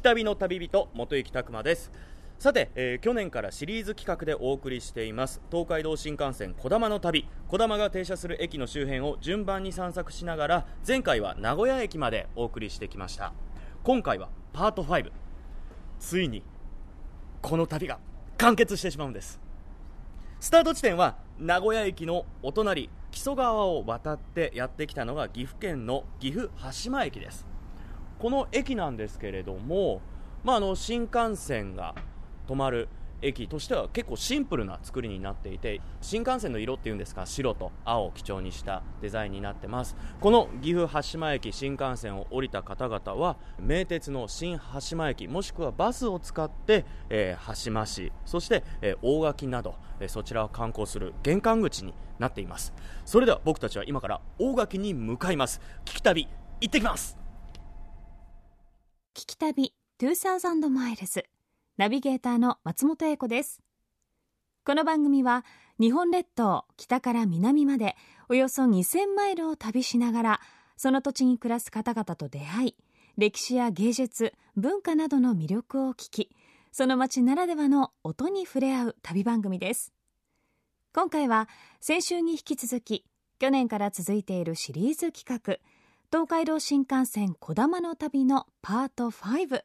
き旅の旅人元行拓磨です。さて、えー、去年からシリーズ企画でお送りしています。東海道新幹線こだまの旅。こだまが停車する駅の周辺を順番に散策しながら前回は名古屋駅までお送りしてきました。今回はパート5ついにこの旅が完結してしまうんです。スタート地点は名古屋駅のお隣木曽川を渡ってやってきたのが岐阜県の岐阜羽島駅です。この駅なんですけれども、まあ、あの新幹線が止まる駅としては結構シンプルな作りになっていて新幹線の色っていうんですか白と青を基調にしたデザインになってます。この岐阜羽島駅新幹線を降りた方々は名鉄の新羽島駅もしくはバスを使って、えー、羽島市そして、えー、大垣など、えー、そちらを観光する玄関口になっています。それでは僕たちは今から大垣に向かいます。聞き旅行ってきます。聞き旅2000マイルズナビゲーターの松本英子です。この番組は日本列島北から南までおよそ2000マイルを旅しながらその土地に暮らす方々と出会い歴史や芸術文化などの魅力を聞きその街ならではの音に触れ合う旅番組です。今回は先週に引き続き去年から続いているシリーズ企画東海道新幹線こだまの旅のパート5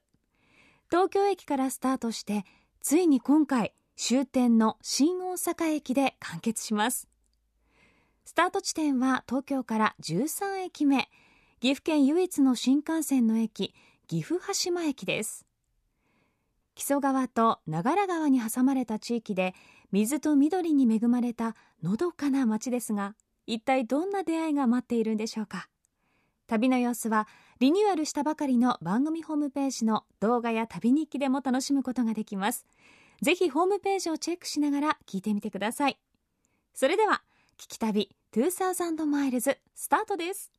東京駅からスタートしてついに今回終点の新大阪駅で完結します。スタート地点は東京から13駅目。岐阜県唯一の新幹線の駅岐阜羽島駅です。木曽川と長良川に挟まれた地域で水と緑に恵まれたのどかな街ですが一体どんな出会いが待っているんでしょうか？旅の様子はリニューアルしたばかりの番組ホームページの動画や旅日記でも楽しむことができます。ぜひホームページをチェックしながら聞いてみてください。それでは聞き旅2000マイルズスタートです。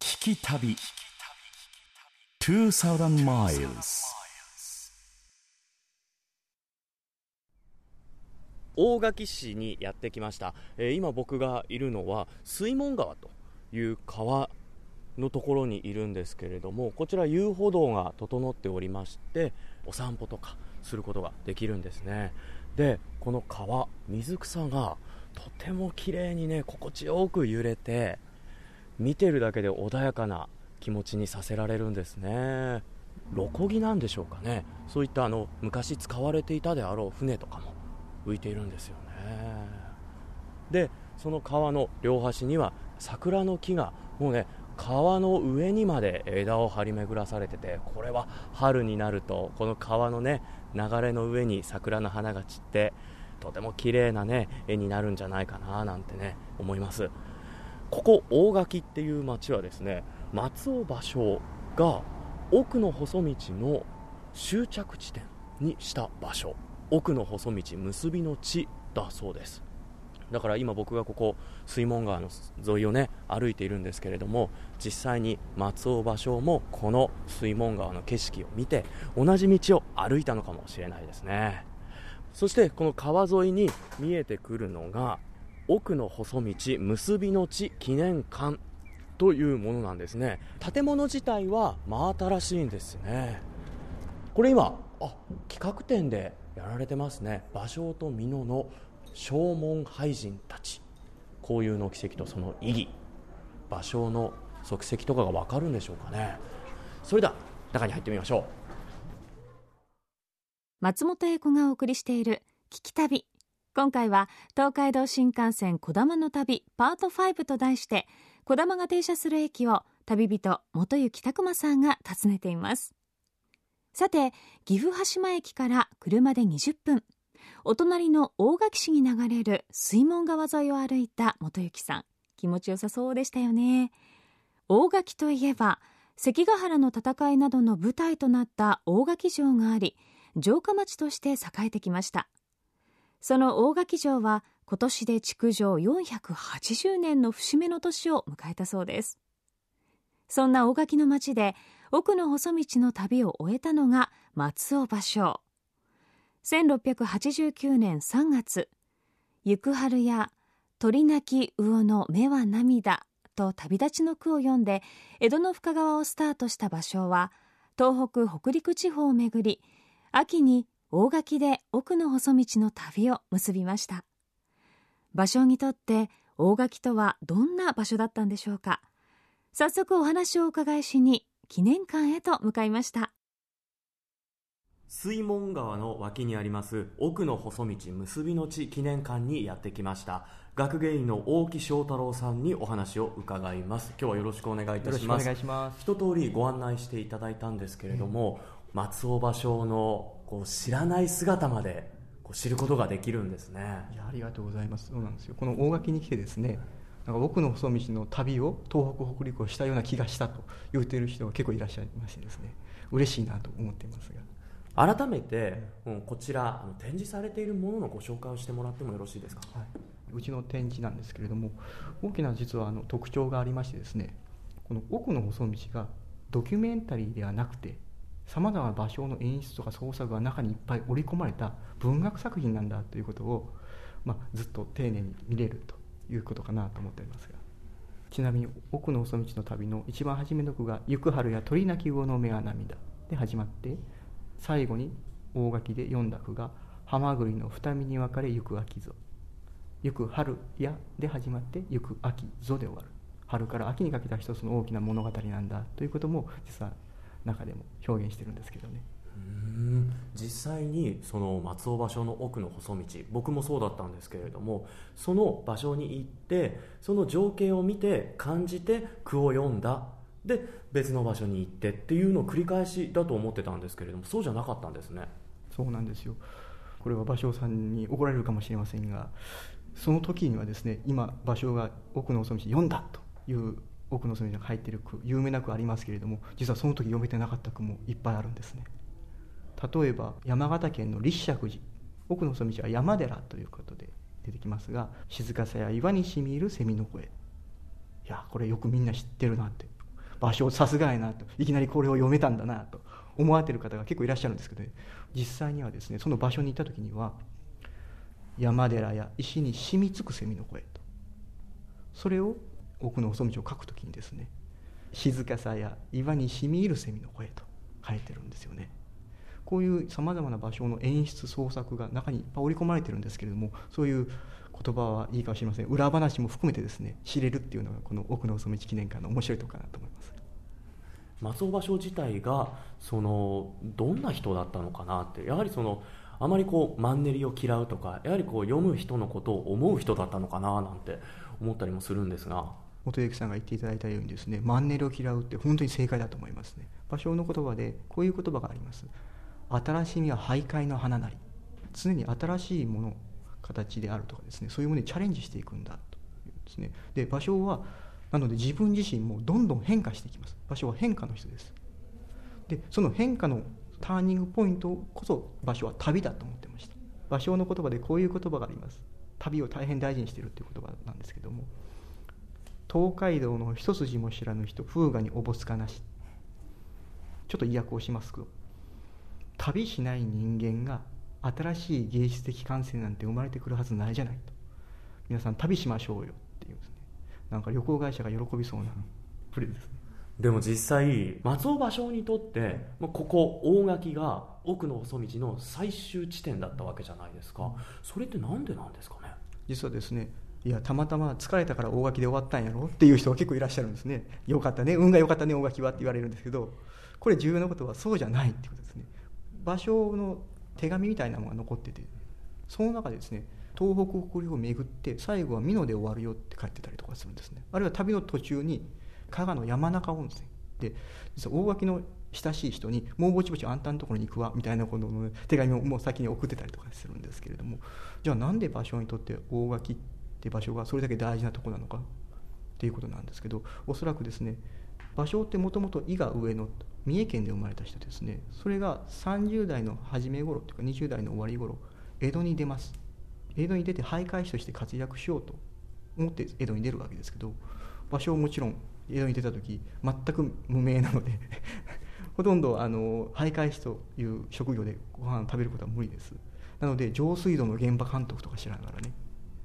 聞き旅2000マイルズ大垣市にやってきました、えー、今僕がいるのは水門川という川のところにいるんですけれどもこちら遊歩道が整っておりましてお散歩とかすることができるんですね。でこの川水草がとても綺麗にね心地よく揺れて見てるだけで穏やかな気持ちにさせられるんですね。ロコギなんでしょうかね。そういったあの昔使われていたであろう船とかも浮いているんですよね。でその川の両端には桜の木がもうね川の上にまで枝を張り巡らされててこれは春になるとこの川のね流れの上に桜の花が散ってとても綺麗なね絵になるんじゃないかななんてね思います。ここ大垣っていう町はですね松尾芭蕉が奥の細道の終着地点にした場所。奥の細道結びの地だそうです。だから今僕がここ水門川の沿いをね歩いているんですけれども実際に松尾芭蕉もこの水門川の景色を見て同じ道を歩いたのかもしれないですね。そしてこの川沿いに見えてくるのが奥の細道結びの地記念館というものなんですね。建物自体は真新しいんですね。これ今あ企画展でやられてますね。芭蕉と美濃の正門俳人たち。交友の奇跡とその意義芭蕉の足跡とかが分かるんでしょうかね。それでは中に入ってみましょう。松本英子がお送りしている聞き旅。今回は東海道新幹線こだまの旅パート5と題してこだまが停車する駅を旅人元行拓磨さんが訪ねています。さて岐阜羽島駅から車で20分。お隣の大垣市に流れる水門川沿いを歩いた元幸さん。気持ちよさそうでしたよね。大垣といえば関ヶ原の戦いなどの舞台となった大垣城があり城下町として栄えてきました。その大垣城は今年で築城480年の節目の年を迎えたそうです。そんな大垣の町で奥の細道の旅を終えたのが松尾芭蕉。1689年3月「行く春や鳥鳴き魚の目は涙」と旅立ちの句を読んで江戸の深川をスタートした芭蕉は東北北陸地方をめぐり秋に大垣で奥の細道の旅を結びました。芭蕉にとって大垣とはどんな場所だったんでしょうか。早速お話をお伺いしに記念館へと向かいました。水門川の脇にあります奥の細道結びの地記念館にやってきました。学芸員の大木翔太郎さんにお話を伺います。今日はよろしくお願いいたします。お願いします。一通りご案内していただいたんですけれども、うん、松尾芭蕉のこう知らない姿までこう知ることができるんですね。いやありがとうございます。そうなんですよ。この大垣に来てですねなんか奥の細道の旅を東北北陸をしたような気がしたと言っている人が結構いらっしゃいましてですね。嬉しいなと思っていますが改めて、うん、こちら展示されているもののご紹介をしてもらってもよろしいですか、はい、うちの展示なんですけれども大きな実はあの特徴がありましてですねこの奥の細道がドキュメンタリーではなくてさまざまな場所の演出とか創作が中にいっぱい織り込まれた文学作品なんだということを、まあ、ずっと丁寧に見れるということかなと思っておりますがちなみに奥の細道の旅の一番初めの句が「行く春や鳥鳴き魚の目は涙」で始まって「最後に大垣で読んだ句が「ハマグリの二見に分かれ行く秋ぞ」「行く春や」で始まって「行く秋ぞ」で終わる。春から秋にかけた一つの大きな物語なんだということも実は中でも表現してるんですけどね。うん。実際にその松尾芭蕉の奥の細道僕もそうだったんですけれどもその場所に行ってその情景を見て感じて句を読んだで別の場所に行ってっていうのを繰り返しだと思ってたんですけれどもそうじゃなかったんですね。そうなんですよ。これは芭蕉さんに怒られるかもしれませんがその時にはですね今芭蕉が「奥の細道」読んだという奥の細道が入っている句有名な句ありますけれども実はその時読めてなかった句もいっぱいあるんですね。例えば山形県の立石寺。奥の細道は山寺ということで出てきますが静かさや岩にしみる蝉の声。いやこれよくみんな知ってるなって。場所さすがやなと。いきなりこれを読めたんだなと。思われてる方が結構いらっしゃるんですけど、ね、実際にはですねその場所に行った時には山寺や石に染みつく蝉の声と。それを奥の細道を書く時にですね静かさや岩にしみ入る蝉の声と。書いてるんですよね。こういうさまざまな場所の演出創作が中にいっぱい織り込まれてるんですけれどもそういう言葉はいいかもしれません。裏話も含めてですね知れるっていうのがこの奥の細道記念館の面白いところかなと思います。松尾芭蕉自体がそのどんな人だったのかなってやはりそのあまりこうマンネリを嫌うとかやはりこう読む人のことを思う人だったのかななんて思ったりもするんですが。元幸さんが言っていただいたようにですねマンネリを嫌うって本当に正解だと思いますね。芭蕉の言葉でこういう言葉があります。新しみは徘徊の花なり。常に新しいもの形であるとかですねそういうものにチャレンジしていくんだというですね。で芭蕉はなので自分自身もどんどん変化していきます。場所は変化の人です。でその変化のターニングポイントこそ場所は旅だと思ってました。芭蕉の言葉でこういう言葉があります。旅を大変大事にしているという言葉なんですけども東海道の一筋も知らぬ人風雅におぼつかなし。ちょっと意訳をしますと旅しない人間が新しい芸術的感性なんて生まれてくるはずないじゃないと。皆さん旅しましょうよっていうんですね。なんか旅行会社が喜びそうなプレーですね。でも実際松尾芭蕉にとってここ大垣が奥の細道の最終地点だったわけじゃないですか。それって何でなんですかね？実はですねいやたまたま疲れたから大垣で終わったんやろっていう人が結構いらっしゃるんですね。よかったね運が良かったね大垣はって言われるんですけどこれ重要なことはそうじゃないってことですね。芭蕉の手紙みたいなものが残っててその中でですね東北北陸を巡って最後は美濃で終わるよって書いてたりとかするんですね。あるいは旅の途中に加賀の山中温泉で実は大垣の親しい人に「もうぼちぼちあんたのところに行くわ」みたいなことの手紙をもう先に送ってたりとかするんですけれどもじゃあなんで場所にとって大垣って場所がそれだけ大事なとこなのかっていうことなんですけどおそらくですね場所ってもともと伊賀上野三重県で生まれた人ですね。それが30代の初め頃というか20代の終わり頃江戸に出ます。江戸に出て徘徊師として活躍しようと思って江戸に出るわけですけど場所をもちろん江戸に出た時全く無名なので ほとんどあの徘徊師という職業でご飯を食べることは無理です。なので上水道の現場監督とかしながらね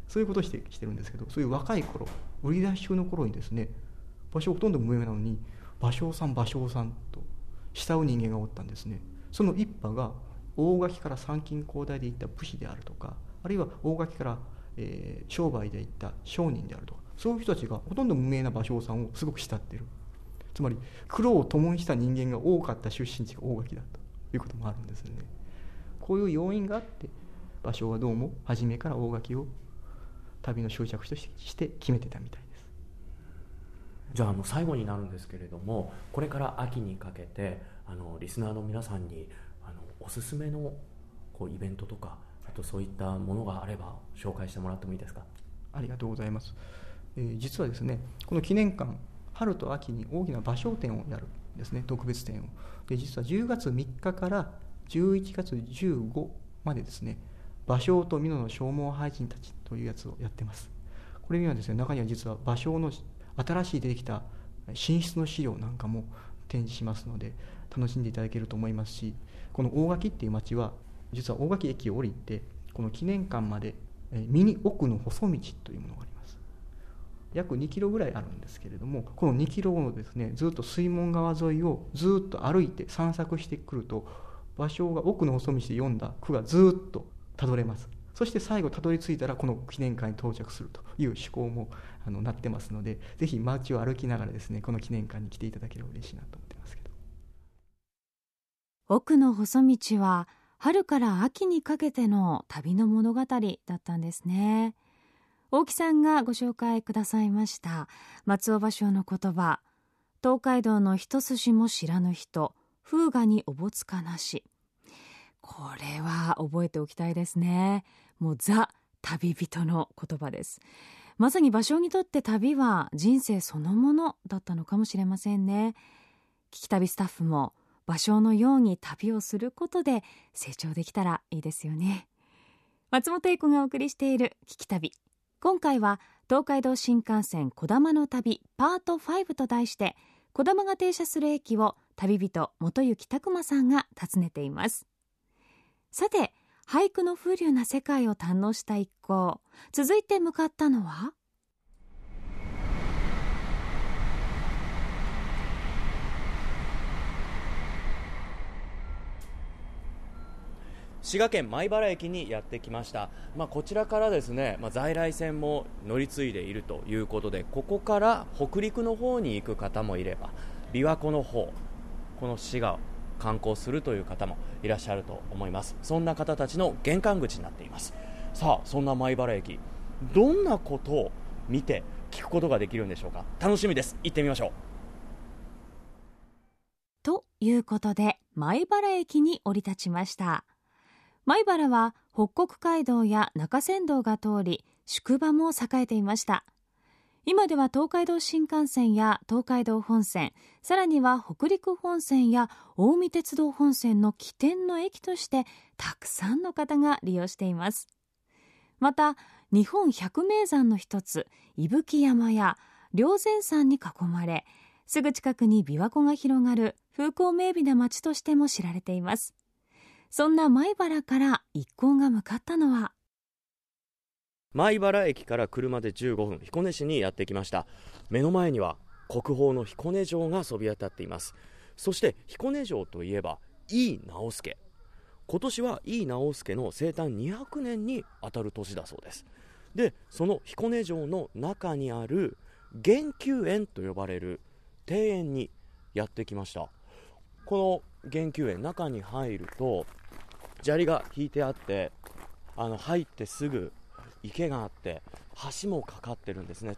そういうことをしてしてるんですけどそういう若い頃売り出し中の頃にですね場所ほとんど無名なのに芭蕉さん芭蕉さんと慕う人間がおったんですね。その一派が大垣から参勤交代で行った武士であるとかあるいは大垣から、えー商売で行った商人であるとかそういう人たちがほとんど無名な芭蕉さんをすごく慕ってる。つまり苦労を共にした人間が多かった出身地が大垣だということもあるんですね。こういう要因があって芭蕉はどうも初めから大垣を旅の終着地として決めてたみたい。じゃああの最後になるんですけれどもこれから秋にかけてあのリスナーの皆さんにあのおすすめのこうイベントとかあとそういったものがあれば紹介してもらってもいいですか？ありがとうございます、えー実はですねこの記念館春と秋に大きな芭蕉展をやるんですね特別展を。で実は10月3日から11月15までですね芭蕉と美濃の消耗俳人たちというやつをやってます。これにはですね中には実は芭蕉の新しい出てきた進出の資料なんかも展示しますので楽しんでいただけると思いますしこの大垣っていう町は実は大垣駅を降りてこの記念館までえーミニ奥の細道というものがあります。約2キロぐらいあるんですけれどもこの2キロをですねずっと水門川沿いをずっと歩いて散策してくると芭蕉が奥の細道で読んだ句がずっとたどれます。そして最後たどり着いたらこの記念館に到着するという趣向もあのなってますのでぜひ街を歩きながらですねこの記念館に来ていただければ嬉しいなと思ってますけど。奥の細道は春から秋にかけての旅の物語だったんですね。大木さんがご紹介くださいました松尾芭蕉の言葉。東海道の一筋も知らぬ人。風雅におぼつかなし。これは覚えておきたいですね。もうザ旅人の言葉です。まさに芭蕉にとって旅は人生そのものだったのかもしれませんね。聞き旅スタッフも芭蕉のように旅をすることで成長できたらいいですよね。松本英子がお送りしている聞き旅。今回は東海道新幹線こだまの旅パート5と題してこだまが停車する駅を旅人元行拓磨さんが訪ねています。さて俳句の風流な世界を堪能した一行。続いて向かったのは？滋賀県米原駅にやってきました、まあ、こちらからですね、まあ、在来線も乗り継いでいるということでここから北陸の方に行く方もいれば琵琶湖の方この滋賀観光するという方もいらっしゃると思います。そんな方たちの玄関口になっています。さあそんな米原駅どんなことを見て聞くことができるんでしょうか？楽しみです。行ってみましょう。ということで米原駅に降り立ちました。米原は北国街道や中山道が通り宿場も栄えていました。今では東海道新幹線や東海道本線さらには北陸本線や近江鉄道本線の起点の駅としてたくさんの方が利用しています。また日本百名山の一つ伊吹山や霊山山に囲まれすぐ近くに琵琶湖が広がる風光明媚な町としても知られています。そんな米原から一行が向かったのは米原駅から車で15分彦根市にやってきました。目の前には国宝の彦根城がそびえ立っています。そして彦根城といえば井伊直弼。今年は井伊直弼の生誕200年にあたる年だそうです。でその彦根城の中にある玄宮園と呼ばれる庭園にやってきました。この玄宮園中に入ると砂利が引いてあってあの入ってすぐ池があって橋もかかってるんですね。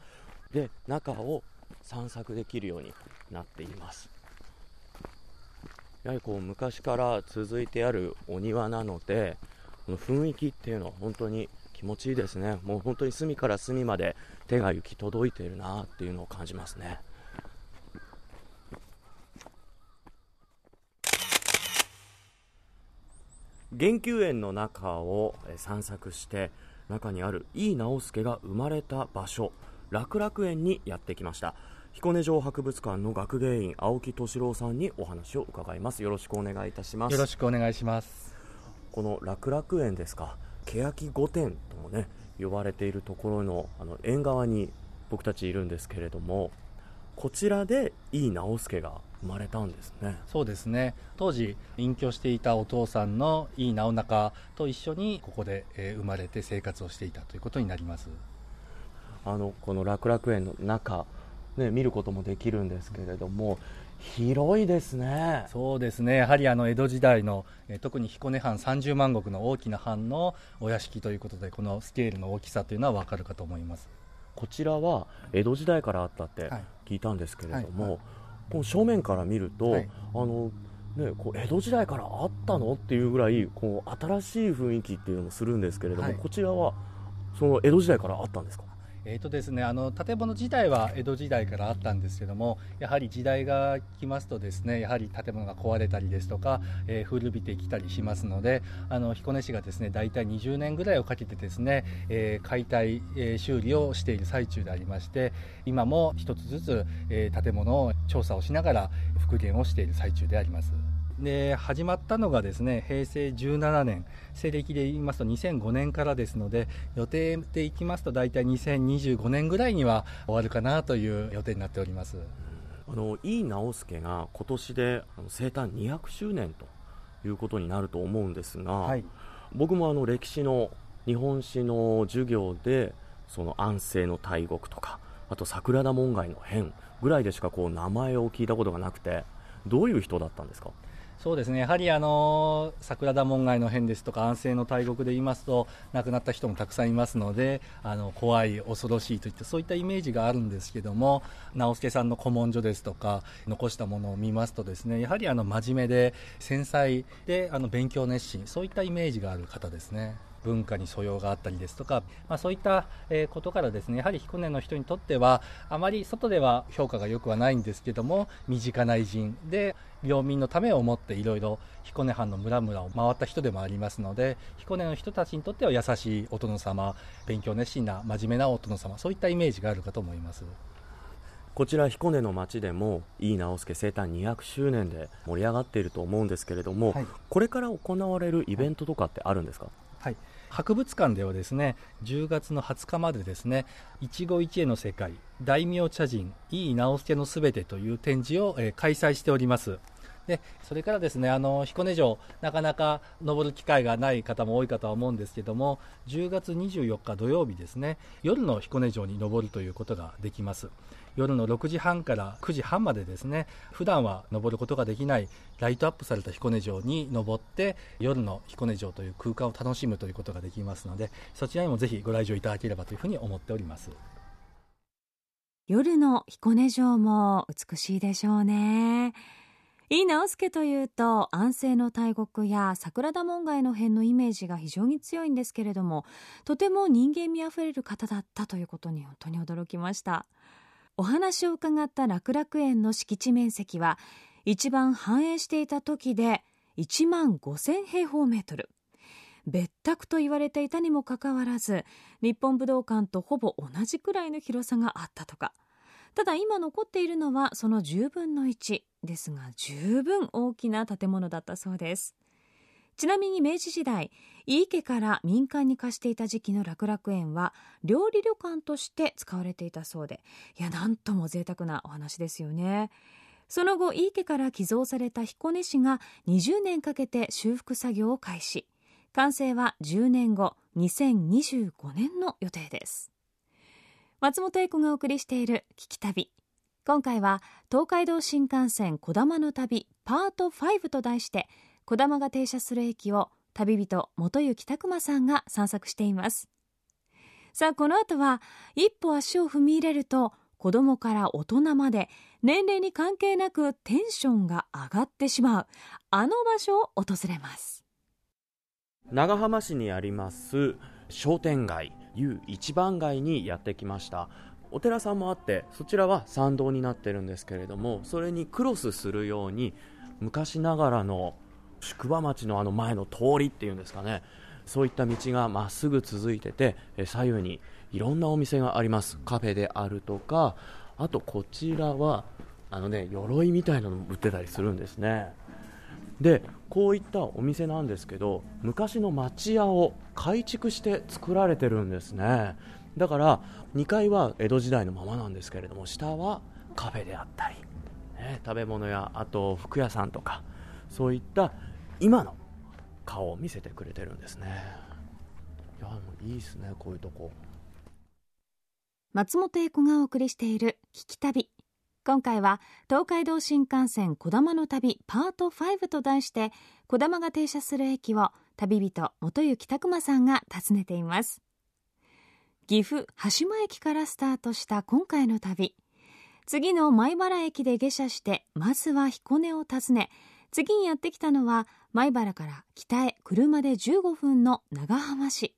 で中を散策できるようになっています。やはりこう昔から続いてあるお庭なのでこの雰囲気っていうのは本当に気持ちいいですね。もう本当に隅から隅まで手が行き届いているなっていうのを感じますね。玄宮園の中を散策して中にある井伊直弼が生まれた場所楽楽園にやってきました。彦根城博物館の学芸員青木敏郎さんにお話を伺います。よろしくお願いいたします。よろしくお願いします。この楽楽園ですか。欅御殿ともね呼ばれているところのあの縁側に僕たちいるんですけれどもこちらで井伊直弼が生まれたんですね。そうですね。当時隠居していたお父さんの井伊直中と一緒にここでえー生まれて生活をしていたということになります。あのこの楽楽園の中、ね、見ることもできるんですけれども広いですね。そうですね。やはりあの江戸時代の、えー特に彦根藩30万石の大きな藩のお屋敷ということでこのスケールの大きさというのは分かるかと思います。こちらは江戸時代からあったってはい。聞いたんですけれども、はいはいこの正面から見ると、はい。あのね、こう江戸時代からあったの？っていうぐらいこう新しい雰囲気っていうのもするんですけれども、はい。こちらはその江戸時代からあったんですか？えーとですね、あの建物自体は江戸時代からあったんですけどもやはり時代が来ますとですねやはり建物が壊れたりですとか、えー古びてきたりしますのであの彦根市がですね大体20年ぐらいをかけてですね、えー解体、えー修理をしている最中でありまして今も一つずつ、え建物を調査をしながら復元をしている最中であります。で始まったのがですね平成17年。西暦で言いますと2005年からですので予定でいきますと大体2025年ぐらいには終わるかなという予定になっております。あの井伊直弼が今年で生誕200周年ということになると思うんですが、僕もあの歴史の日本史の授業でその安政の大国とかあと桜田門外の変ぐらいでしかこう名前を聞いたことがなくてどういう人だったんですか？そうですね。やはりあの桜田門外の変ですとか安政の大国で言いますと亡くなった人もたくさんいますのであの怖い恐ろしいといったそういったイメージがあるんですけども直輔さんの古文書ですとか残したものを見ますとですねやはりあの真面目で繊細であの勉強熱心そういったイメージがある方ですね。文化に素養があったりですとか、まあ、そういったえーことからですねやはり彦根の人にとってはあまり外では評価が良くはないんですけども身近な偉人で領民のためを思っていろいろ彦根藩の村々を回った人でもありますので彦根の人たちにとっては優しいお殿様勉強熱心な真面目なお殿様そういったイメージがあるかと思います。こちら彦根の町でも井伊直弼生誕200周年で盛り上がっていると思うんですけれども、はい。これから行われるイベントとかってあるんですか、はい、博物館ではですね10月の20日までですね一期一会の世界大名茶人井伊直弼のすべてという展示を、えー開催しております。でそれからですねあの彦根城なかなか登る機会がない方も多いかとは思うんですけども10月24日土曜日ですね夜の彦根城に登るということができます。夜の6時半から9時半までですね普段は登ることができないライトアップされた彦根城に登って夜の彦根城という空間を楽しむということができますのでそちらにもぜひご来場いただければというふうに思っております。夜の彦根城も美しいでしょうね。井伊直弼というと安政の大国や桜田門外の変のイメージが非常に強いんですけれどもとても人間味あふれる方だったということに本当に驚きました。お話を伺った楽々園の敷地面積は一番繁栄していた時で1万5000平方メートル。別宅と言われていたにもかかわらず日本武道館とほぼ同じくらいの広さがあったとか。ただ今残っているのはその10分の1ですが十分大きな建物だったそうです。ちなみに明治時代井伊家から民間に貸していた時期の楽々園は料理旅館として使われていたそうでいやなんとも贅沢なお話ですよね。その後井伊家から寄贈された彦根市が20年かけて修復作業を開始。完成は10年後2025年の予定です。松本英子がお送りしている「聞き旅」今回は東海道新幹線こだまの旅パート5と題してこだまが停車する駅を旅人元行拓磨さんが散策しています。さあこの後は一歩足を踏み入れると子供から大人まで年齢に関係なくテンションが上がってしまうあの場所を訪れます。長浜市にあります商店街 U 一番街にやってきました。お寺さんもあってそちらは参道になってるんですけれどもそれにクロスするように昔ながらの宿場町のあの前の通りっていうんですかね。そういった道がまっすぐ続いてて左右にいろんなお店があります。カフェであるとかあとこちらはあのね鎧みたいなのも売ってたりするんですね。でこういったお店なんですけど昔の町屋を改築して作られてるんですね。だから2階は江戸時代のままなんですけれども下はカフェであったり、ね、食べ物やあと服屋さんとかそういった今の顔を見せてくれてるんですね。いやもういいですねこういうとこ。松本英子がお送りしている「聞き旅」今回は東海道新幹線こだまの旅パート5と題してこだまが停車する駅を旅人元行拓磨さんが訪ねています。岐阜羽島駅からスタートした今回の旅。次の米原駅で下車してまずは彦根を訪ね次にやってきたのは米原から北へ車で15分の長浜市。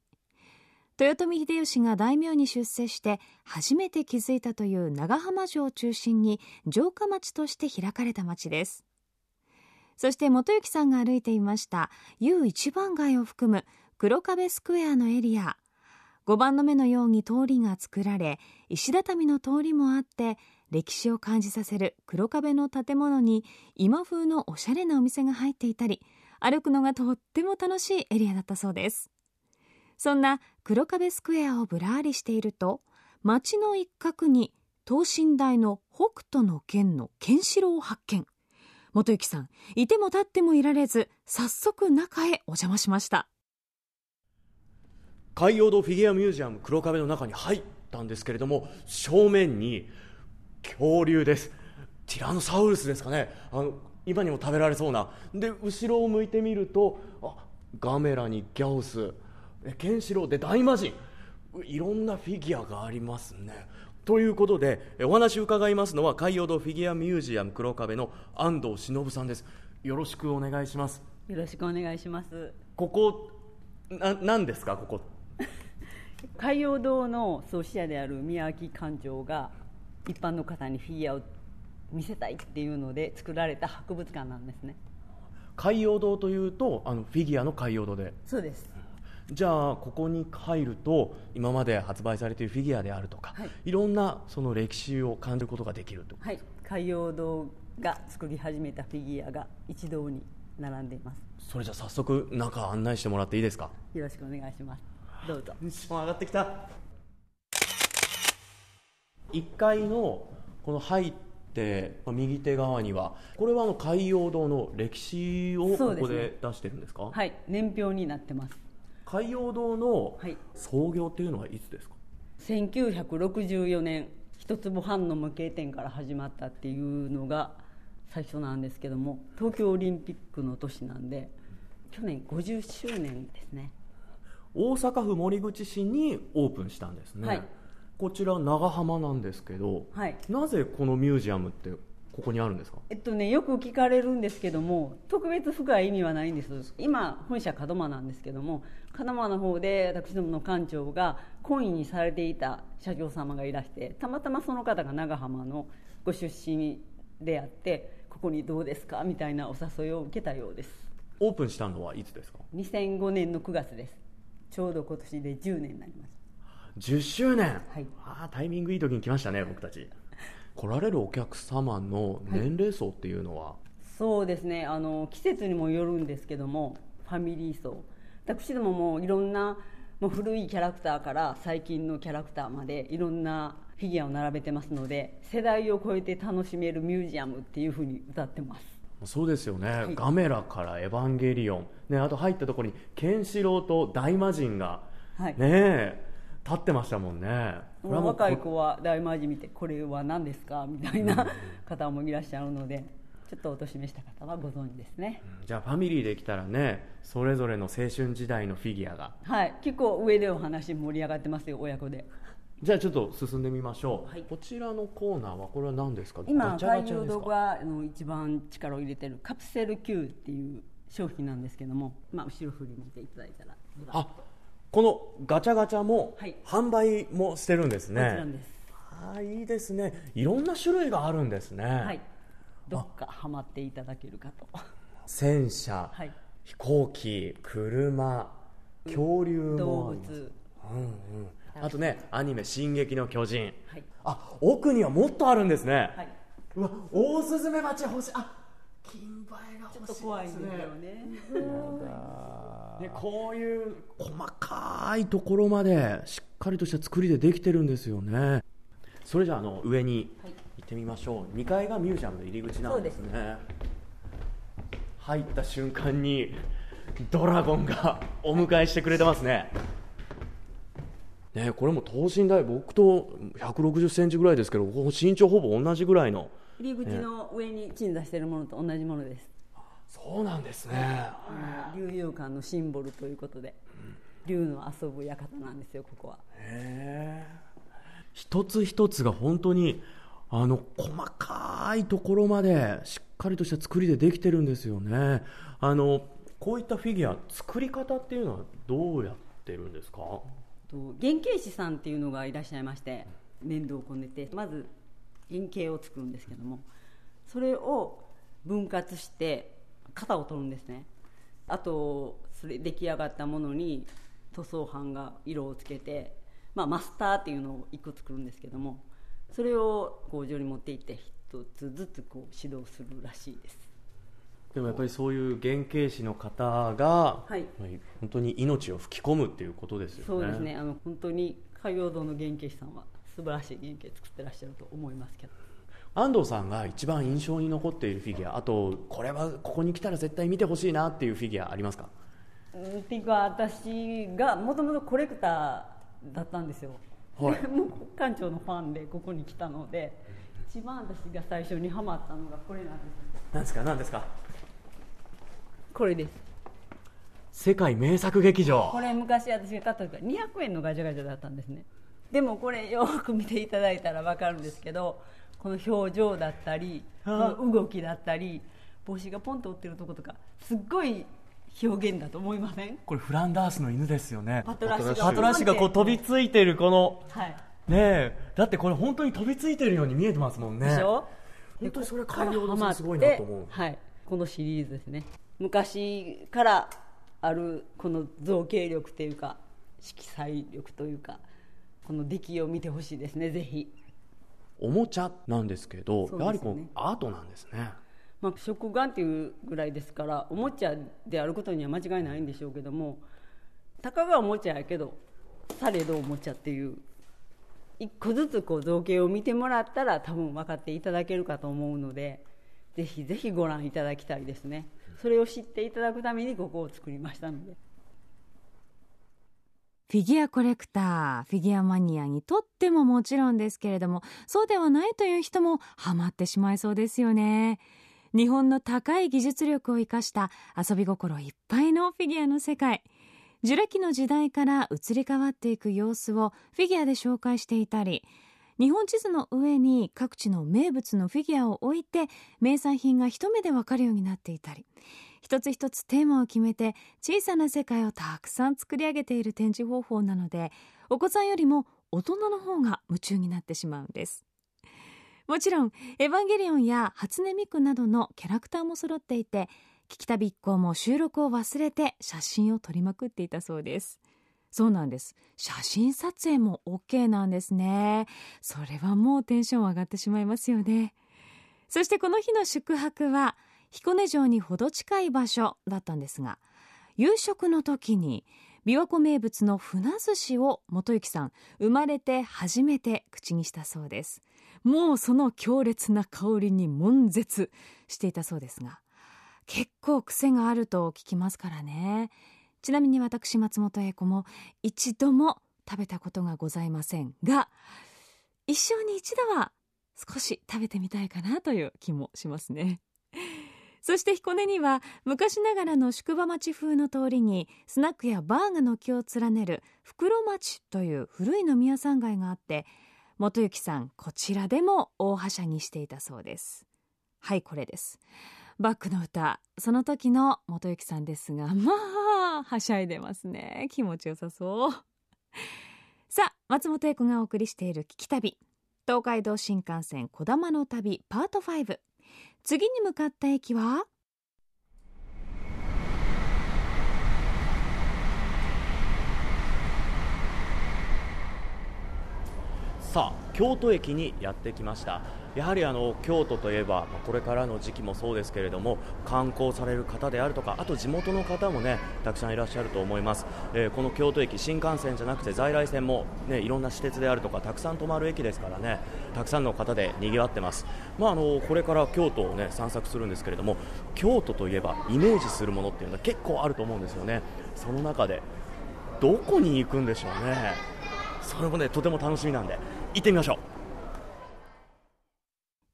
豊臣秀吉が大名に出世して初めて築いたという長浜城を中心に城下町として開かれた町です。そして元幸さんが歩いていました旧一番街を含む黒壁スクエアのエリア。5番の目のように通りが作られ石畳の通りもあって歴史を感じさせる黒壁の建物に今風のおしゃれなお店が入っていたり歩くのがとっても楽しいエリアだったそうです。そんな黒壁スクエアをぶらりしていると街の一角に等身大の北斗の剣のケンシロウを発見。元幸さんいても立ってもいられず早速中へお邪魔しました。海洋堂フィギュアミュージアム黒壁の中に入ったんですけれども正面に恐竜です。ティラノサウルスですかね。あの今にも食べられそうな。で後ろを向いてみるとあガメラにギャオス。えケンシロウ。で大魔神。いろんなフィギュアがありますね。ということでえお話を伺いますのは海洋堂フィギュアミュージアム黒壁の安藤忍さんです。よろしくお願いします。よろしくお願いします。ここな何ですかここ海洋堂の創始者である宮脇館長が一般の方にフィギュアを見せたいっていうので作られた博物館なんですね。海洋堂というとあのフィギュアの海洋堂でそうです。じゃあここに入ると今まで発売されているフィギュアであるとか、はい。い、ろんなその歴史を感じることができるとはい。海洋堂が作り始めたフィギュアが一堂に並んでいます。それじゃあ早速中案内してもらっていいですか？よろしくお願いしますどうぞ。上がってきた。1階のこの入ってまあ右手側にはこれはあの海洋堂の歴史をここで出してるんですか？はい。年表になってます。海洋堂のはい。創業っていうのはいつですか？1964年一坪半の無形店から始まったっていうのが最初なんですけども東京オリンピックの年なんで去年50周年ですね大阪府守口市にオープンしたんですね、はい。こちら長浜なんですけど、はい。なぜこのミュージアムってここにあるんですか？えっとねよく聞かれるんですけども特別深い意味はないんです。今本社門真なんですけども門真の方で私どもの館長が懇意にされていた社長様がいらしてたまたまその方が長浜のご出身であってここにどうですか？みたいなお誘いを受けたようです。オープンしたのはいつですか？2005年の9月ですちょうど今年で10年になります。10周年、はい。ああタイミングいい時に来ましたね僕たち。来られるお客様の年齢層っていうのは、そうですね。あの季節にもよるんですけどもファミリー層。私どももういろんなもう古いキャラクターから最近のキャラクターまでいろんなフィギュアを並べてますので世代を超えて楽しめるミュージアムっていうふうに歌ってますそうですよね、い。ガメラからエヴァンゲリオン、ね、あと入ったところにケンシロウと大魔神が、はい。ねえ立ってましたもんね。若い子は大魔神見てこれは何ですか？みたいな方もいらっしゃるのでちょっとお年めした方はご存知ですね。じゃあファミリーで来たらねそれぞれの青春時代のフィギュアが。はい。結構上でお話盛り上がってますよ親子でじゃあちょっと進んでみましょう、はい。こちらのコーナーはこれは何ですか？今海洋堂があの一番力を入れてるカプセル Q っていう商品なんですけども、まあ、後ろ振り向いていただいたら。あこのガチャガチャもはい。販売もしてるんですね、もちろんです、ああいいですね。いろんな種類があるんですね、はい。どっかハマっていただけるかと。戦車、はい。飛行機車恐竜動もあります。物。うんうん、あとねアニメ「進撃の巨人はい」あ奥にはもっとあるんですね、はい、うわオオスズメバチ欲しいあ金梅がちょっと欲しい怖いんですよですねねねこういう細かいところまでしっかりとした作りでできてるんですよね。それじゃああの上に行ってみましょう。2階がミュージアムの入り口なんですね。入った瞬間にドラゴンがお迎えしてくれてますねねこれも等身大僕と160センチぐらいですけど身長ほぼ同じぐらいの入り口の上に鎮座しているものと同じものです、そうなんですね。竜遊館のシンボルということで竜の遊ぶ館なんですよここは。へえ一つ一つが本当にあの細かいところまでしっかりとした作りでできてるんですよね。あのこういったフィギュア作り方っていうのはどうやってるんですか？と原型師さんっていうのがいらっしゃいまして粘土をこねてまず原型を作るんですけどもそれを分割して型を取るんですね。あとそれ出来上がったものに塗装班が色をつけて、まあ、マスターっていうのを1個作るんですけどもそれを工場に持って行って一つずつこう指導するらしいです。でもやっぱりそういう原型師の方が、はい。本当に命を吹き込むっていうことですよね。そうですね。あの本当に海洋堂の原型師さんは素晴らしい原型作ってらっしゃると思いますけど。安藤さんが一番印象に残っているフィギュアあとこれはここに来たら絶対見てほしいなっていうフィギュアありますか？うんっていうか私がもともとコレクターだったんですよ、はい。で もう館長のファンでここに来たので一番私が最初にハマったのがこれなんです何ですか？何ですか？これです。世界名作劇場。これ昔私が買った時は200円のガチャガチャだったんですね。でもこれよく見ていただいたら分かるんですけどこの表情だったり動きだったり帽子がポンと折ってるとことかすっごい表現だと思いません？これフランダースの犬ですよね。パトラッシュがこう飛びついてるこのはい。ねえ。だってこれ本当に飛びついてるように見えてますもんね。でしょ？本当にそれここから海洋堂さんすごいなと思う。はい、このシリーズですね昔からあるこの造形力というか色彩力というかこの出来を見てほしいですねぜひ、おもちゃなんですけどね。やはりこうアートなんですね。まあ、食玩っていうぐらいですからおもちゃであることには間違いないんでしょうけどもたかがおもちゃやけどされどおもちゃっていう一個ずつこう造形を見てもらったら多分分かっていただけるかと思うのでぜひぜひご覧いただきたいですねそれを知っていただくためにここを作りましたのでフィギュアコレクター、フィギュアマニアにとってももちろんですけれども、そうではないという人もハマってしまいそうですよね。日本の高い技術力を生かした遊び心いっぱいのフィギュアの世界。ジュラ紀の時代から移り変わっていく様子をフィギュアで紹介していたり、日本地図の上に各地の名物のフィギュアを置いて名産品が一目でわかるようになっていたり一つ一つテーマを決めて小さな世界をたくさん作り上げている展示方法なのでお子さんよりも大人の方が夢中になってしまうんです。もちろん「エヴァンゲリオン」や初音ミクなどのキャラクターも揃っていて聞き旅一行も収録を忘れて写真を撮りまくっていたそうです。そうなんです。写真撮影も OK なんですね。それはもうテンション上がってしまいますよね。そしてこの日の宿泊は彦根城にほど近い場所だったんですが夕食の時に琵琶湖名物の船寿司を元幸さん生まれて初めて口にしたそうです。もうその強烈な香りに悶絶していたそうですが結構癖があると聞きますからね。ちなみに私松本英子も一度も食べたことがございませんが一生に一度は少し食べてみたいかなという気もしますね。そして彦根には昔ながらの宿場町風の通りにスナックやバーが軒を連ねる袋町という古い飲み屋さん街があって元幸さんこちらでも大はしゃぎしていたそうです。はいこれです。バックの歌その時の元幸さんですがまあはしゃいでますね。気持ちよさそう。さあ松本英子がお送りしている聞き旅。東海道新幹線こだまの旅パート5次に向かった駅はさあ京都駅にやってきました。やはりあの京都といえばこれからの時期もそうですけれども観光される方であるとかあと地元の方もねたくさんいらっしゃると思います、えー、この京都駅新幹線じゃなくて在来線も、ね、いろんな私鉄であるとかたくさん止まる駅ですからねたくさんの方で賑わってます、まあ、あのこれから京都を、ね、散策するんですけれども京都といえばイメージするものっていうのは結構あると思うんですよね。その中でどこに行くんでしょうね。それもねとても楽しみなんで。行ってみましょう。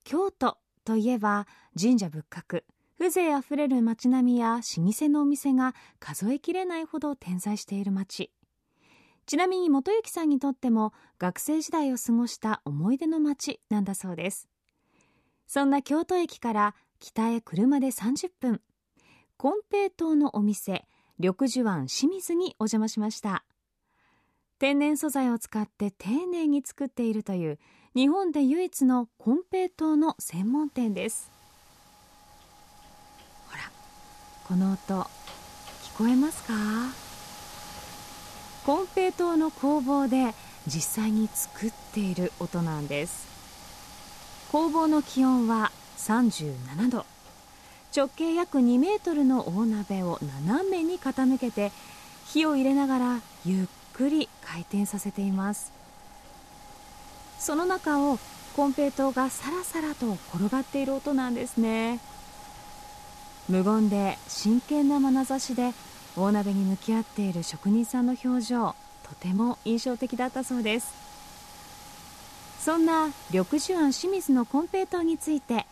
京都といえば神社仏閣。風情あふれる街並みや老舗のお店が数えきれないほど点在している街。ちなみに元幸さんにとっても学生時代を過ごした思い出の街なんだそうです。そんな京都駅から北へ車で30分。金平糖のお店緑樹湾清水にお邪魔しました。天然素材を使って丁寧に作っているという日本で唯一の金平糖の専門店です。ほらこの音聞こえますか？金平糖の工房で実際に作っている音なんです。工房の気温は37度。直径約2メートルの大鍋を斜めに傾けて火を入れながらゆっくり回転させています。その中をコンペイトーがさらさらと転がっている音なんですね。無言で真剣な眼差しで大鍋に向き合っている職人さんの表情とても印象的だったそうです。そんな緑樹庵清水のコンペイトーについて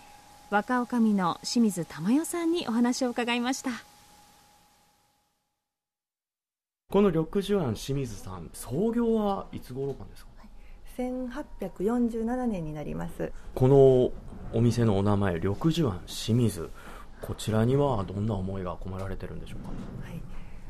若女将の清水珠代さんにお話を伺いました。この緑樹庵清水さん創業はいつ頃なんですか？1847年になります。このお店のお名前緑樹庵清水こちらにはどんな思いが込められてるんでしょうか、はい。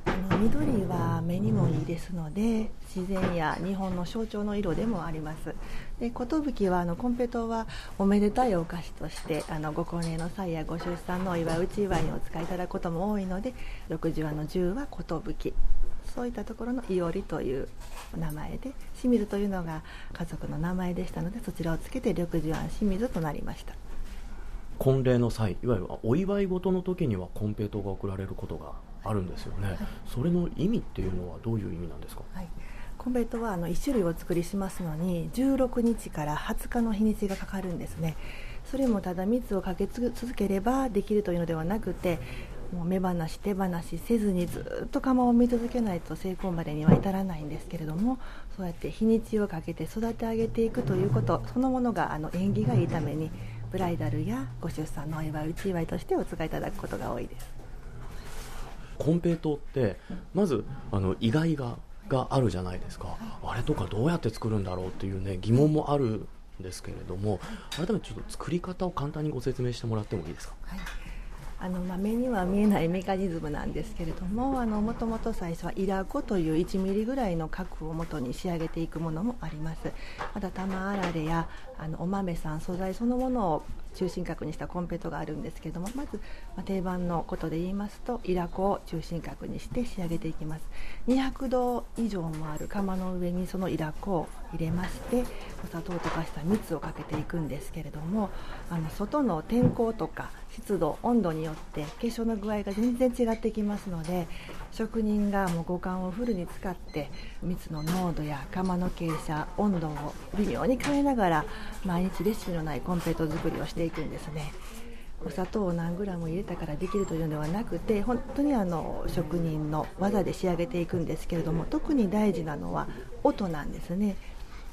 あの緑は目にもいいですので自然や日本の象徴の色でもあります。で寿はあのコンペトはおめでたいお菓子としてあのご婚礼の際やご出産のお祝い内祝いにお使いいただくことも多いので緑樹庵の十は寿そういったところのいおりという名前で清水というのが家族の名前でしたのでそちらをつけて緑樹庵清水となりました。婚礼の際いわゆるお祝い事の時にはコンペイトが贈られることがあるんですよね、はい、それの意味っていうのはどういう意味なんですか、はい、コンペイトはあの1種類お作りしますのに16日から20日の日にちがかかるんですね。それもただ蜜をかけ続ければできるというのではなくてもう目離し手放しせずにずっと釜を見続けないと成功までには至らないんですけれどもそうやって日にちをかけて育て上げていくということそのものがあの縁起がいいためにブライダルやご出産のお祝い内祝いとしてお使いいただくことが多いです。コンペイトーってまずあの意外ががあるじゃないですか。あれとかどうやって作るんだろうっていうね疑問もあるんですけれども改めてちょっと作り方を簡単にご説明してもらってもいいですか、はいあの、まあ、目には見えないメカニズムなんですけれどももともと最初はイラコという1ミリぐらいの核をもとに仕上げていくものもあります。また玉あられやあのお豆さん素材そのものを中心核にしたコンペイトがあるんですけどもまず、ま、定番のことで言いますとイラコを中心核にして仕上げていきます。200度以上もある窯の上にそのイラコを入れましてお砂糖を溶かした蜜をかけていくんですけれどもあの外の天候とか湿度温度によって結晶の具合が全然違ってきますので職人がもう五感をフルに使って蜜の濃度や窯の傾斜温度を微妙に変えながら毎日レシピのないコンペイト作りをしていくんですね。お砂糖を何グラム入れたからできるというのではなくて本当にあの職人の技で仕上げていくんですけれども特に大事なのは音なんですね。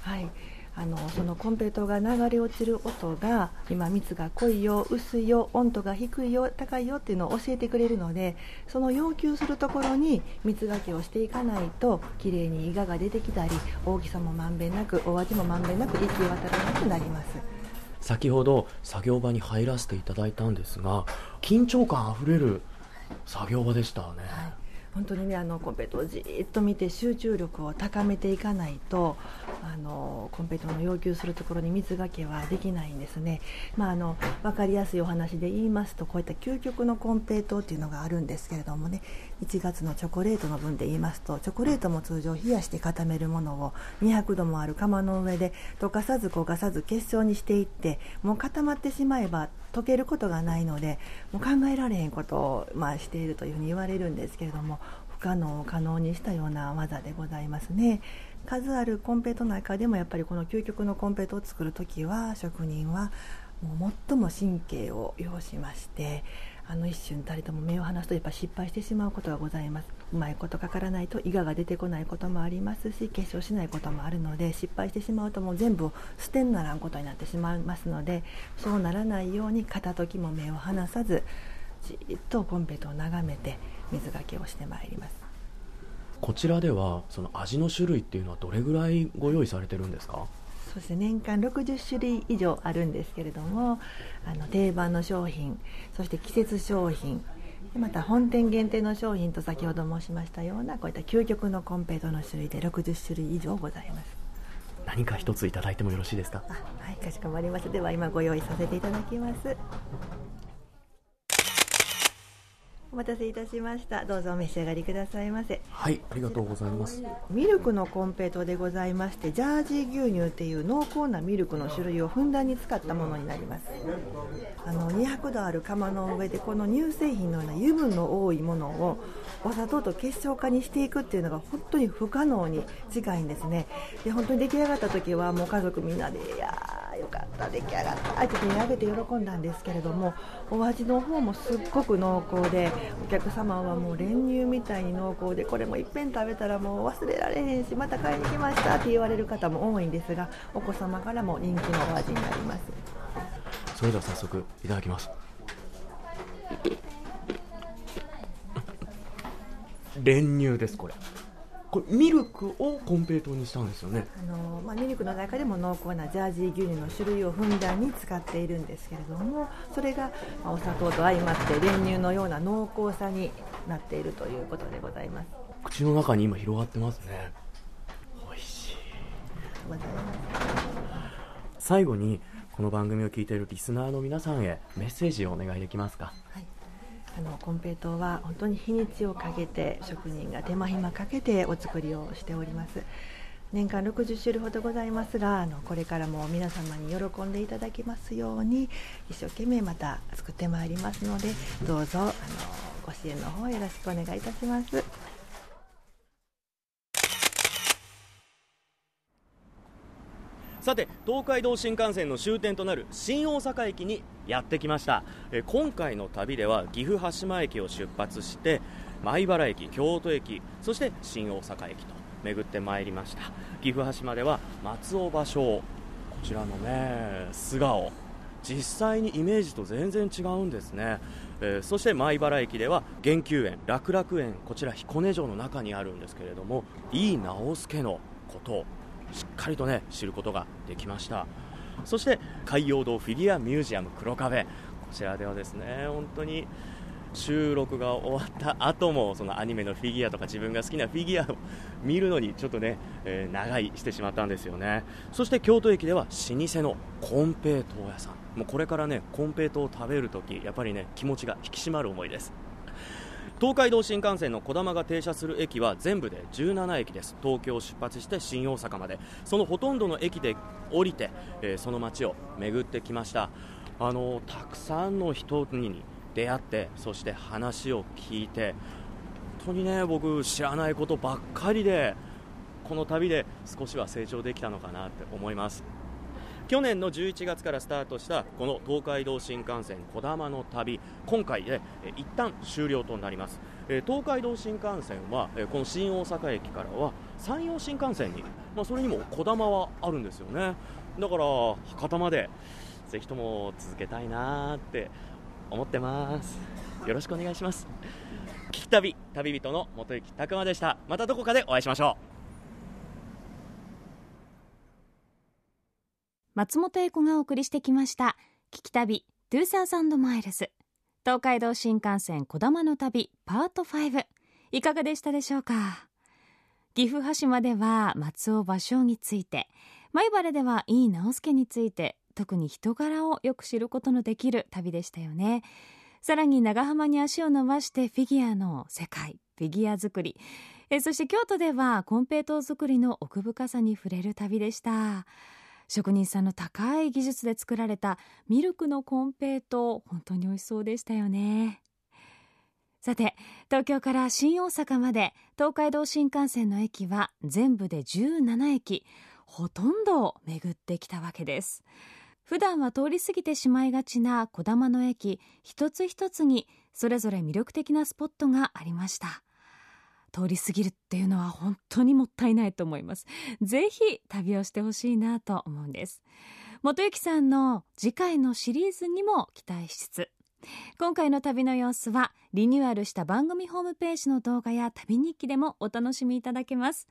はい。あのそのコンペイトが流れ落ちる音が今蜜が濃いよ薄いよ温度が低いよ高いよっていうのを教えてくれるのでその要求するところに蜜がけをしていかないときれいにイガが出てきたり大きさもまんべんなくお味もまんべんなく行き渡らなくなります。先ほど作業場に入らせていただいたんですが緊張感あふれる作業場でしたね、はい。本当にねあのコンペイトをじっと見て集中力を高めていかないとあのコンペイトの要求するところに水がけはできないんですね、まあ、あの分かりやすいお話で言いますとこういった究極のコンペイトっていうのがあるんですけれどもね。1月のチョコレートの分で言いますとチョコレートも通常冷やして固めるものを200度もある窯の上で溶かさず焦がさず結晶にしていってもう固まってしまえば溶けることがないのでもう考えられへんことを、まあ、しているというふうに言われるんですけれども不可能を可能にしたような技でございますね。数あるコンペイトの中でもやっぱりこの究極のコンペイトを作る時は職人はもう最も神経を要しましてあの一瞬たりとも目を離すとやっぱ失敗してしまうことがございます。うまいことかからないと伊賀が出てこないこともありますし結晶しないこともあるので失敗してしまうともう全部捨てんならんことになってしまいますのでそうならないように片時も目を離さずじっとコンペイトを眺めて水がけをしてまいります。こちらではその味の種類っていうのはどれぐらいご用意されてるんですか？そして年間60種類以上あるんですけれどもあの定番の商品そして季節商品また本店限定の商品と先ほど申しましたようなこういった究極のコンペイトの種類で60種類以上ございます。何か一ついただいてもよろしいですか？はいかしこまりました。では今ご用意させていただきますお待たせいたしました。どうぞお召し上がりくださいませ。はいありがとうございます。ミルクのコンペイトでございましてジャージー牛乳っていう濃厚なミルクの種類をふんだんに使ったものになります。あの200度ある窯の上でこの乳製品のような油分の多いものをわざとと結晶化にしていくっていうのが本当に不可能に近いんですね。で本当に出来上がった時はもう家族みんなでいやーよかった。出来上がった。って手に上げて喜んだんですけれどもお味の方もすっごく濃厚でお客様はもう練乳みたいに濃厚でこれもいっぺん食べたらもう忘れられへんしまた買いに来ましたって言われる方も多いんですがお子様からも人気のお味になります。それでは早速いただきます。練乳ですこれこれミルクをコンペイトにしたんですよね。あの、まあ、ミルクの中でも濃厚なジャージー牛乳の種類をふんだんに使っているんですけれどもそれがまあお砂糖と相まって練乳のような濃厚さになっているということでございます。口の中に今広がってますね。美味しい。最後にこの番組を聞いているリスナーの皆さんへメッセージをお願いできますか？はいあのコンペイトーは本当に日にちをかけて職人が手間暇かけてお作りをしております。年間60種類ほどございますがあのこれからも皆様に喜んでいただけますように一生懸命また作ってまいりますのでどうぞあのご支援の方よろしくお願いいたします。さて東海道新幹線の終点となる新大阪駅にやってきました。え今回の旅では岐阜羽島駅を出発して米原駅京都駅そして新大阪駅と巡ってまいりました。岐阜羽島では松尾芭蕉こちらのね素顔実際にイメージと全然違うんですね、えーそして米原駅では玄宮園楽楽園こちら彦根城の中にあるんですけれども井伊直弼のこと。しっかりとね知ることができました。そして海洋堂フィギュアミュージアム黒壁。こちらではですね本当に収録が終わった後もそのアニメのフィギュアとか自分が好きなフィギュアを見るのにちょっとね、えー長居してしまったんですよね。そして京都駅では老舗のコンペイトー屋さん。もうこれからねコンペイトーを食べるときやっぱりね気持ちが引き締まる思いです。東海道新幹線のこだまが停車する駅は全部で17駅です。東京を出発して新大阪まで。そのほとんどの駅で降りて、えーその街を巡ってきました。あのたくさんの人に出会ってそして話を聞いて本当にね僕知らないことばっかりでこの旅で少しは成長できたのかなって思います。去年の11月からスタートしたこの東海道新幹線こだまの旅今回でえ一旦終了となります。え東海道新幹線はえこの新大阪駅からは山陽新幹線に、まあ、それにもこだまはあるんですよね。だから博多までぜひとも続けたいなーって思ってます。よろしくお願いします。聞き旅旅人の元行拓磨でした。またどこかでお会いしましょう。松本英子がお送りしてきました。聞き旅2000マイルズ。東海道新幹線こだまの旅パート5いかがでしたでしょうか？岐阜羽島では松尾芭蕉について。米原では井伊直弼について。特に人柄をよく知ることのできる旅でしたよね。さらに長浜に足を伸ばしてフィギュアの世界フィギュア作り。えそして京都ではコンペイトー作りの奥深さに触れる旅でした。職人さんの高い技術で作られたミルクのコンペイト本当に美味しそうでしたよね。さて東京から新大阪まで東海道新幹線の駅は全部で17駅ほとんどを巡ってきたわけです。普段は通り過ぎてしまいがちな小玉の駅一つ一つにそれぞれ魅力的なスポットがありました。通り過ぎるっていうのは本当にもったいないと思います。ぜひ旅をしてほしいなと思うんです。元幸さんの次回のシリーズにも期待しつつ今回の旅の様子はリニューアルした番組ホームページの動画や旅日記でもお楽しみいただけます。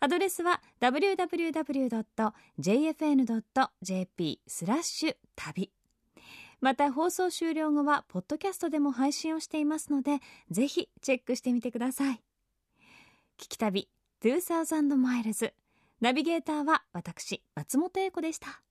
アドレスは www.jfn.jp スラッシュ旅。また放送終了後はポッドキャストでも配信をしていますのでぜひチェックしてみてください。聞き旅2000マイルズ。ナビゲーターは私松本英子でした。